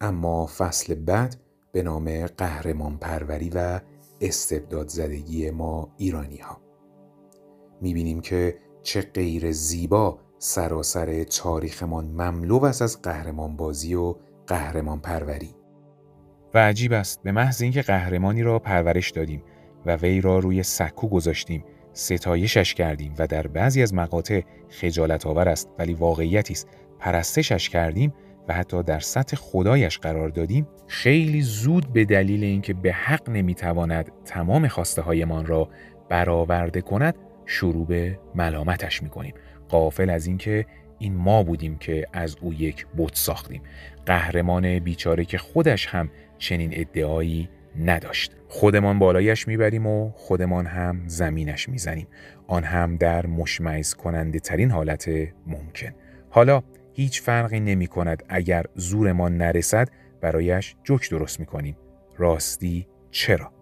اما فصل بعد به نام قهرمان پروری و استبداد زدگی ما ایرانی ها می‌بینیم که چه غیر زیبا سراسر تاریخمان مملو است از قهرمان بازی و قهرمان پروری و عجیب است به محض اینکه قهرمانی را پرورش دادیم و وی را روی سکو گذاشتیم ستایشش کردیم و در بعضی از مقاطع خجالت آور است ولی واقعیتی است پرستشش کردیم و حتی در سطح خدایش قرار دادیم خیلی زود به دلیل اینکه به حق نمی‌تواند تمام خواسته هایمان را برآورده کند شروع به ملامتش می‌کنیم. قافل از اینکه این ما بودیم که از او یک بت ساختیم. قهرمان بیچاره که خودش هم چنین ادعایی نداشت. خودمان بالایش می‌بریم و خودمان هم زمینش می‌زنیم. آن هم در مشمعز کننده ترین حالت ممکن. حالا هیچ فرقی نمی کند اگر زورمان نرسد برایش جوک درست می کنیم. راستی چرا؟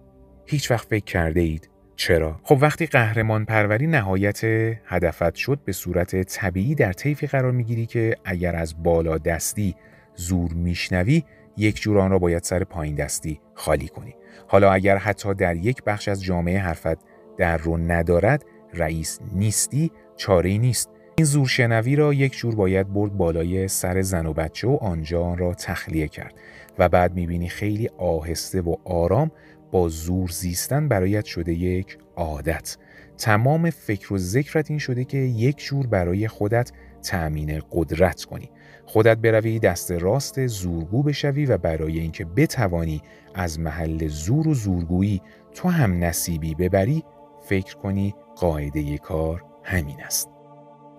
هیچ وقت فکر کرده اید چرا؟ خب وقتی قهرمان پروری نهایت هدفت شد به صورت طبیعی در طیفی قرار می‌گیری که اگر از بالا دستی زور میشنوی یک جور آن را باید سر پایین دستی خالی کنی. حالا اگر حتی در یک بخش از جامعه حرفت در رو ندارد رئیس نیستی چاره نیست این زورشنوی را یک جور باید برد بالای سر زن و بچه و آنجا آن را تخلیه کرد و بعد می‌بینی خیلی آهسته و آرام با زور زیستن برایت شده یک عادت. تمام فکر و ذکرت این شده که یک جور برای خودت تأمین قدرت کنی. خودت بروی دست راست زورگو بشوی و برای اینکه بتوانی از محل زور و زورگویی تو هم نصیبی ببری فکر کنی قاعده کار همین است.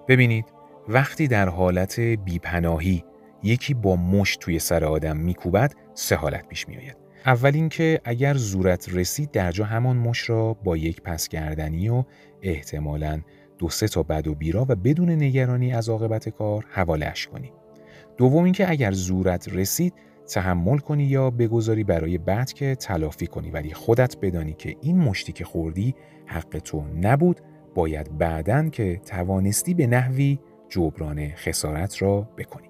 ببینید وقتی در حالت بیپناهی یکی با مش توی سر آدم میکوبد سه حالت پیش میآید. اول اینکه اگر زورت رسید در جا همان مش را با یک پس کردنی و احتمالاً دو سه تا بد و بیرا و بدون نگرانی از عاقبت کار حوالهش کنی. دوم اینکه اگر زورت رسید تحمل کنی یا بگذاری برای بعد که تلافی کنی ولی خودت بدانی که این مشتی که خوردی حق تو نبود باید بعدن که توانستی به نحوی جبران خسارت را بکنی.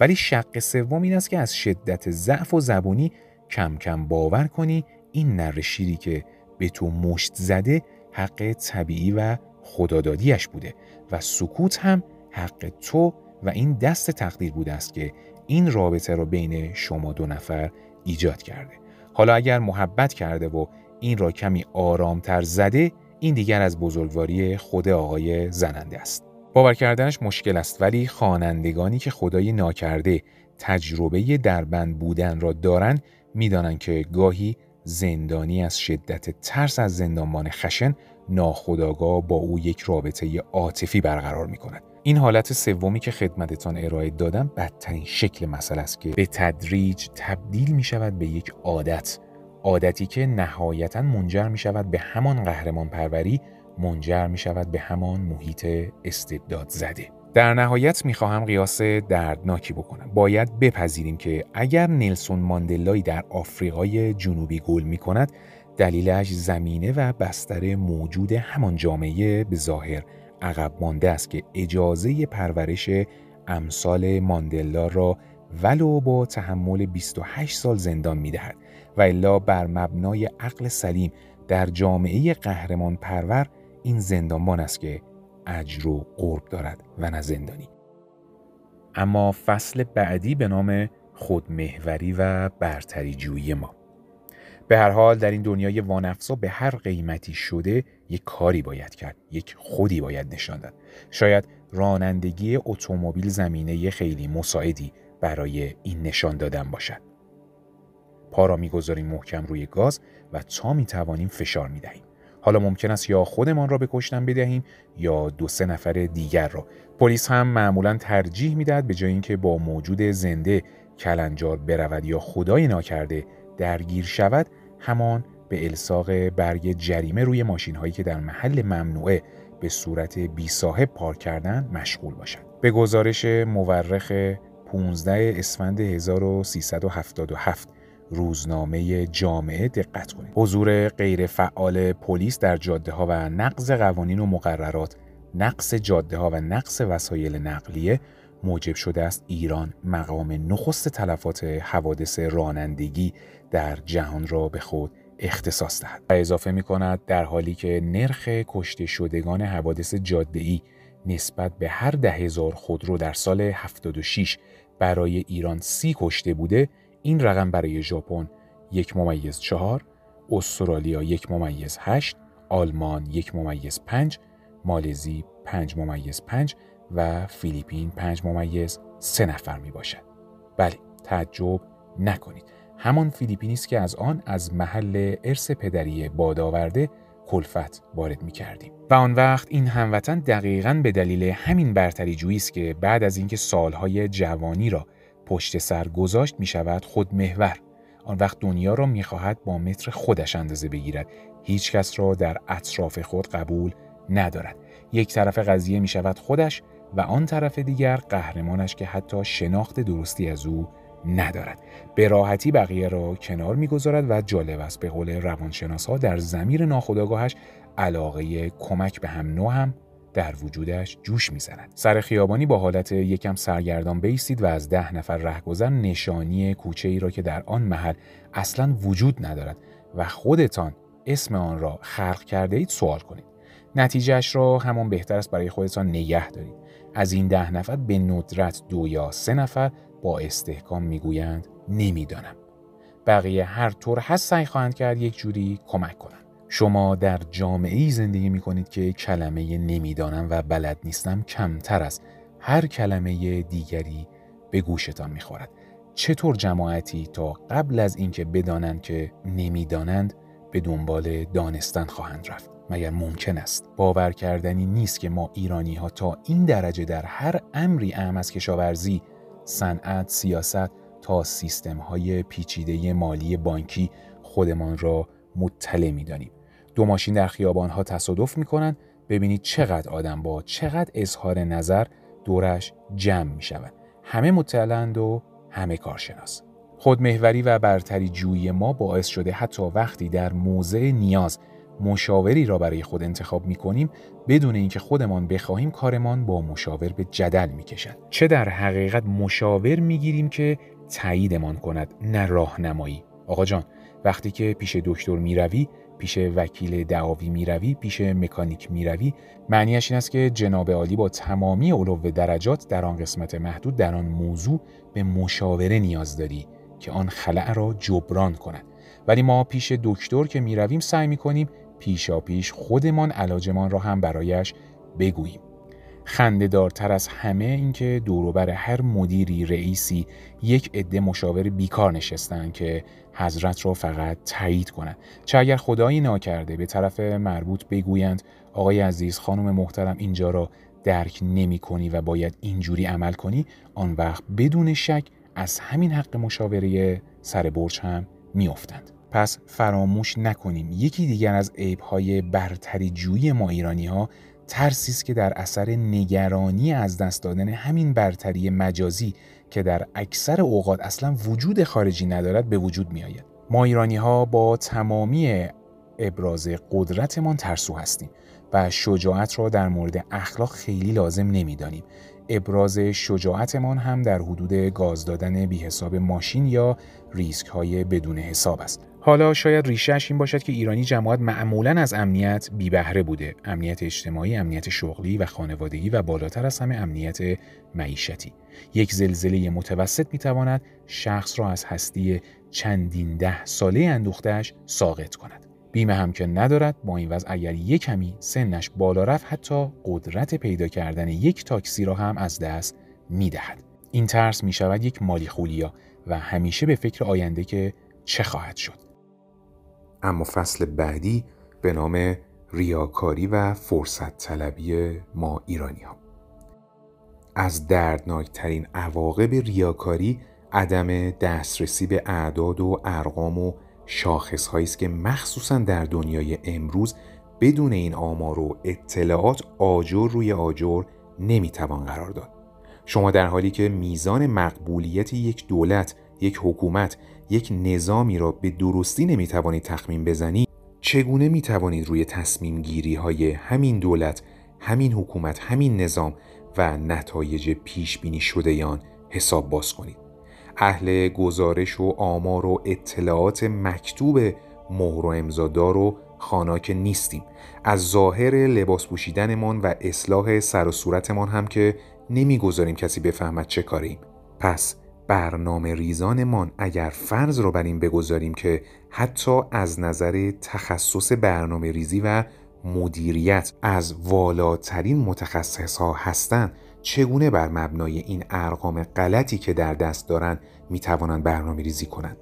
ولی شق سوم این است که از شدت ضعف و زبونی کم کم باور کنی این نر شیری که به تو مشت زده حق طبیعی و خدادادیش بوده و سکوت هم حق تو و این دست تقدیر بوده است که این رابطه را بین شما دو نفر ایجاد کرده. حالا اگر محبت کرده و این را کمی آرامتر زده این دیگر از بزرگواری خود آقای زننده است. باور کردنش مشکل است ولی خوانندگانی که خدای ناکرده تجربه دربند بودن را دارند می‌دانند که گاهی زندانی از شدت ترس از زندانبان خشن ناخداگاه با او یک رابطه عاطفی برقرار می کند. این حالت سومی که خدمتتان ارائه دادم بدترین شکل مسئله است که به تدریج تبدیل می شود به یک عادت عادتی که نهایتا منجر می شود به همان قهرمان پروری منجر می شود به همان محیط استبداد زده. در نهایت می خواهم قیاس دردناکی بکنم. باید بپذیریم که اگر نلسون ماندلایی در آفریقای جنوبی گل می کند دلیلش زمینه و بستر موجود همان جامعه به ظاهر عقب مانده است که اجازه پرورش امثال ماندلا را ولو با تحمل 28 سال زندان می دهد و الا بر مبنای عقل سلیم در جامعه قهرمان پرور این زندانبان است که اجر و قرب دارد و نه زندانی. اما فصل بعدی به نام خودمهوری و برتری جویی ما. به هر حال در این دنیای وانفسا به هر قیمتی شده یک کاری باید کرد یک خودی باید نشان داد. شاید رانندگی اتومبیل زمینه خیلی مساعدی برای این نشان دادن باشد. پا را می‌گذاریم محکم روی گاز و تا می‌توانیم فشار می‌دهیم. حالا ممکن است یا خودمان را به کشتن بدهیم یا دو سه نفر دیگر را. پلیس هم معمولا ترجیح می‌دهد به جای اینکه با موجود زنده کلنجار برود یا خدای ناکرده درگیر شود همان به الساق برگ جریمه روی ماشین هایی که در محل ممنوعه به صورت بی صاحب پارک کردن مشغول باشد به گزارش مورخ 15 اسفند 1377 روزنامه جامعه دقت کنید. حضور غیرفعال پلیس در جاده ها و نقض قوانین و مقررات، نقص جاده ها و نقص وسایل نقلیه موجب شده است ایران مقام نخست تلفات حوادث رانندگی در جهان را به خود اختصاص دهد و اضافه می کند در حالی که نرخ کشته شدگان حوادث جاده نسبت به هر ده هزار خودرو در سال 76 برای ایران سی کشته بوده این رقم برای ژاپن یک ممیز چهار استرالیا یک ممیز هشت آلمان یک ممیز پنج مالزی پنج ممیز پنج و فیلیپین پنج ممیز سه نفر می باشد. بله تعجب نکنید همان فیلیپینی است که از آن از محل ارث پدری باد آورده کلفت وارد می کردیم. و آن وقت این هموطن دقیقا به دلیل همین برتری جویی است که بعد از اینکه سالهای جوانی را پشت سر گذاشت می شود خود محور. آن وقت دنیا را می خواهد با متر خودش اندازه بگیرد. هیچ کس را در اطراف خود قبول ندارد. یک طرف قضیه می شود خودش و آن طرف دیگر قهرمانش که حتی شناخت درستی از او ندارد. به راحتی بقیه را کنار می‌گذارد و جالب است به قول روانشناس ها در زمیر ناخودآگاهش علاقه کمک به هم نو هم در وجودش جوش می‌زند. سر خیابانی با حالت یکم سرگردان بیستید و از ده نفر رهگذر نشانی کوچه ای را که در آن محل اصلا وجود ندارد و خودتان اسم آن را خلق کرده اید سوال کنید. نتیجهش را همان بهتر است برای خودتان نگه دارید. از این ده نفر به ندرت دو یا سه نفر با استحکام می‌گویند نمی‌دانم. بقیه هر طور هست سعی خواهند کرد یک جوری کمک کنند. شما در جامعه ای زندگی می کنید که کلمه نمی‌دانم و بلد نیستم کمتر از هر کلمه دیگری به گوشتان می‌خورد. چطور جماعتی تا قبل از اینکه بدانند که نمی‌دانند به دنبال دانستن خواهند رفت؟ مگر ممکن است؟ باور کردنی نیست که ما ایرانی ها تا این درجه در هر امری اهم از کشاورزی صنعت سیاست تا سیستم های پیچیده مالی بانکی خودمان را مطلع می دانیم. دو ماشین در خیابان ها تصادف می کنند ببینید چقدر آدم با چقدر اظهار نظر دورش جمع می شود. همه مطلعند و همه کارشناس. خودمهوری و برتری جویی ما باعث شده حتی وقتی در موضع نیاز مشاوری را برای خود انتخاب می کنیم بدون اینکه خودمان بخواهیم کارمان با مشاور به جدل می کشد. چه در حقیقت مشاور می گیریم که تاییدمان کند نه راهنمایی آقا جان وقتی که پیش دکتر می روی پیش وکیل دعاوی می روی پیش مکانیک می روی معنیش این است که جناب عالی با تمامی علو درجات در آن قسمت محدود در آن موضوع به مشاوره نیاز داری که آن خلع را جبران کند ولی ما پیش دکتر که می رویم سعی می کنیم پیشا پیش خودمان علاجمان را هم برایش بگوییم. دارتر از همه اینکه دوروبر هر مدیری رئیسی یک عده مشاور بیکار نشستن که حضرت را فقط تایید کنند چه اگر خدایی ناکرده به طرف مربوط بگویند آقای عزیز خانم محترم اینجا را درک نمی کنی و باید اینجوری عمل کنی آن وقت بدون شک از همین حق مشاوره سر برج هم میافتند پس فراموش نکنیم یکی دیگر از عیبهای برتری جویی ما ایرانی ها ترسی است که در اثر نگرانی از دست دادن همین برتری مجازی که در اکثر اوقات اصلا وجود خارجی ندارد به وجود می آید. ما ایرانی ها با تمامی ابراز قدرتمان ترسو هستیم و شجاعت را در مورد اخلاق خیلی لازم نمی‌دانیم ابراز شجاعتمان هم در حدود گاز دادن بی حساب ماشین یا ریسک های بدون حساب است. حالا شاید ریشهش این باشد که ایرانی جماعت معمولا از امنیت بی بهره بوده. امنیت اجتماعی، امنیت شغلی و خانوادگی و بالاتر از همه امنیت معیشتی. یک زلزله متوسط می تواند شخص را از هستی چندین ده ساله اندوختش ساقط کند. بیمه هم که ندارد با این وضع اگر یک کمی سنش بالا رفت حتی قدرت پیدا کردن یک تاکسی را هم از دست می‌دهد این ترس می شود یک مالی خولیا و همیشه به فکر آینده که چه خواهد شد اما فصل بعدی به نام ریاکاری و فرصت طلبی ما ایرانی ها. از دردناکترین عواقب ریاکاری عدم دسترسی به اعداد و ارقام و شاخص است که مخصوصا در دنیای امروز بدون این آمار و اطلاعات آجر روی آجر نمی‌توان قرار داد شما در حالی که میزان مقبولیت یک دولت یک حکومت یک نظامی را به درستی نمی‌توانید تخمین بزنید چگونه می‌توانید روی تصمیم گیری های همین دولت همین حکومت همین نظام و نتایج پیش بینی شده آن حساب باز کنید اهل گزارش و آمار و اطلاعات مکتوب مهر و امضادار و خاناک نیستیم. از ظاهر لباس پوشیدنمان و اصلاح سر و صورتمان هم که نمی‌گذاریم کسی بفهمد چه کاریم. پس برنامه ریزانمان اگر فرض رو بر این بگذاریم که حتی از نظر تخصص برنامه ریزی و مدیریت از والاترین متخصص ها هستند چگونه بر مبنای این ارقام غلطی که در دست دارند می توانند برنامه ریزی کنند؟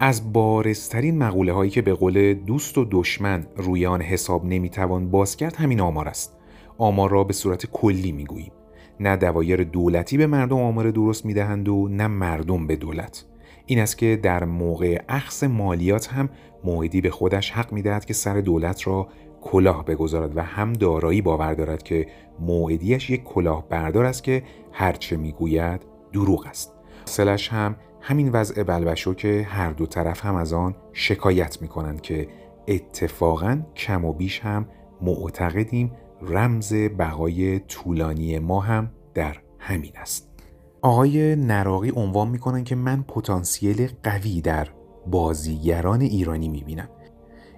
از بارسترین مقوله هایی که به قول دوست و دشمن روی آن حساب نمی‌توان باز کرد همین آمار است. آمار را به صورت کلی می‌گوییم. نه دوایر دولتی به مردم آمار درست می‌دهند و نه مردم به دولت. این است که در موقع اخص مالیات هم موعدی به خودش حق می‌دهد که سر دولت را کلاه بگذارد و هم دارایی باور دارد که موعدیش یک کلاه بردار است که هرچه می‌گوید دروغ است. سلش هم همین وضع بلبشو که هر دو طرف هم از آن شکایت می کنند که اتفاقا کم و بیش هم معتقدیم رمز بقای طولانی ما هم در همین است. آقای نراقی عنوان می‌کنن که من پتانسیل قوی در بازیگران ایرانی می‌بینم.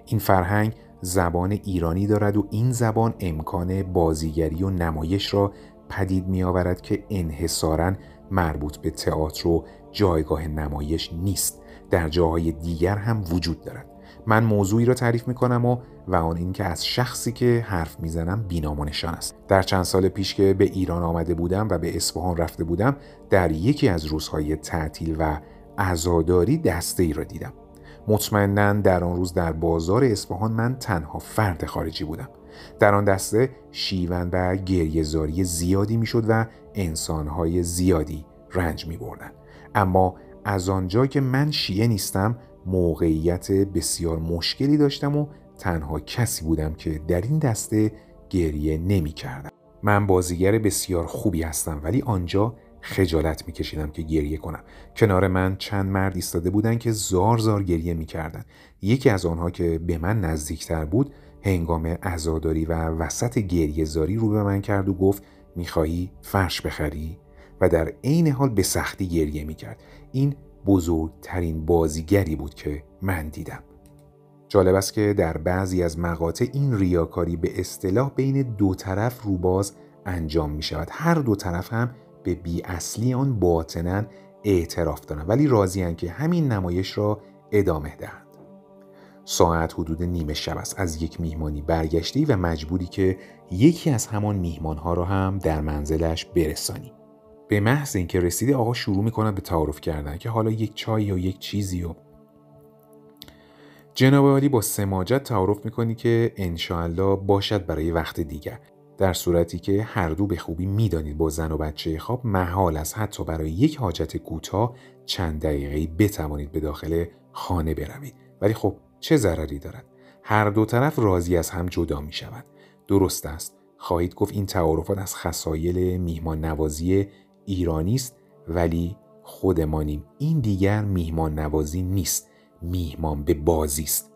این فرهنگ زبان ایرانی دارد و این زبان امکان بازیگری و نمایش را پدید می آورد که انحصارا مربوط به تئاتر و جایگاه نمایش نیست. در جاهای دیگر هم وجود دارد. من موضوعی را تعریف می کنم و و آن اینکه از شخصی که حرف می‌زنم بینام و نشان است. در چند سال پیش که به ایران آمده بودم و به اصفهان رفته بودم در یکی از روزهای تعطیل و عزاداری دسته ای را دیدم. مطمئنا در آن روز در بازار اصفهان من تنها فرد خارجی بودم. در آن دسته شیون و گریهزاری زیادی می‌شد و انسانهای زیادی رنج می بردن. اما از آنجا که من شیعه نیستم موقعیت بسیار مشکلی داشتم و تنها کسی بودم که در این دسته گریه نمی کردم. من بازیگر بسیار خوبی هستم ولی آنجا خجالت میکشیدم که گریه کنم. کنار من چند مرد ایستاده بودند که زار زار گریه می‌کردند یکی از آنها که به من نزدیکتر بود هنگام عزاداری و وسط گریه زاری رو به من کرد و گفت می‌خواهی فرش بخری؟ و در عین حال به سختی گریه می‌کرد. این بزرگترین بازیگری بود که من دیدم. جالب است که در بعضی از مقاطع این ریاکاری به اصطلاح بین دو طرف روباز انجام می شود. هر دو طرف هم به بی اصلی آن باطنا اعتراف دارند ولی راضیان که همین نمایش را ادامه دهند. ساعت حدود نیمه شب است. از یک میهمانی برگشتی و مجبوری که یکی از همان میهمانها را هم در منزلش برسانی. به محض اینکه رسیده آقا شروع می‌کنه به تعارف کردن که حالا یک چای یا یک چیزی و جناب عالی با سماجت تعارف می‌کنی که انشاءالله باشد برای وقت دیگر. در صورتی که هر دو به خوبی می‌دانید با زن و بچه خواب محال است حتی برای یک حاجت کوتاه چند دقیقه بتوانید به داخل خانه بروید. ولی خب چه ضرری دارد؟ هر دو طرف راضی از هم جدا می شود درست است. خواهید گفت این تعارفات از خصایل میهمان نوازی ایرانی است ولی خودمانیم. این دیگر میهمان نوازی نیست. میهمان به بازی است.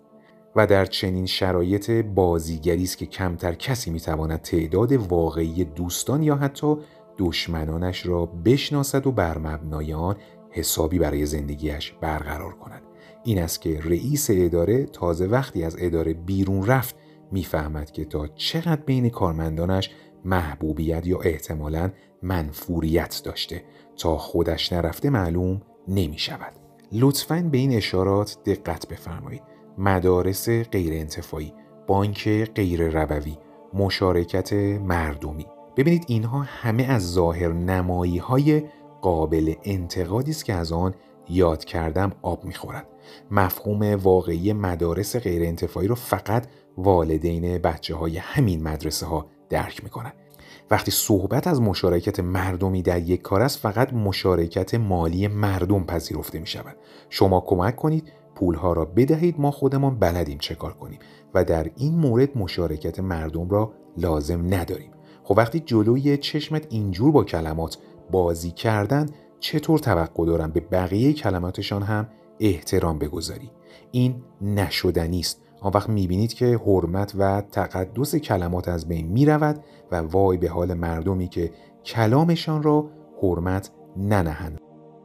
و در چنین شرایط بازیگری است که کمتر کسی می‌تواند تعداد واقعی دوستان یا حتی دشمنانش را بشناسد و بر مبنای آن حسابی برای زندگیش برقرار کند. این است که رئیس اداره تازه وقتی از اداره بیرون رفت می‌فهمد که تا چقدر بین کارمندانش محبوبیت یا احتمالا منفوریت داشته تا خودش نرفته معلوم نمی شود. لطفا به این اشارات دقت بفرمایید. مدارس غیر انتفاعی، بانک غیر ربوی، مشارکت مردمی. ببینید اینها همه از ظاهر نمایی های قابل انتقادی است که از آن یاد کردم آب می‌خورد. مفهوم واقعی مدارس غیر انتفاعی رو فقط والدین بچه های همین مدرسه ها درک می‌کنن وقتی صحبت از مشارکت مردمی در یک کار است فقط مشارکت مالی مردم پذیرفته می شود. شما کمک کنید پولها را بدهید ما خودمان بلدیم چه کار کنیم. و در این مورد مشارکت مردم را لازم نداریم. خب وقتی جلوی چشمت اینجور با کلمات بازی کردن چطور توقع دارم به بقیه کلماتشان هم احترام بگذاری؟ این نشدنی است. آن وقت می‌بینید که حرمت و تقدس کلمات از بین می‌رود و وای به حال مردمی که کلامشان را حرمت ننهند.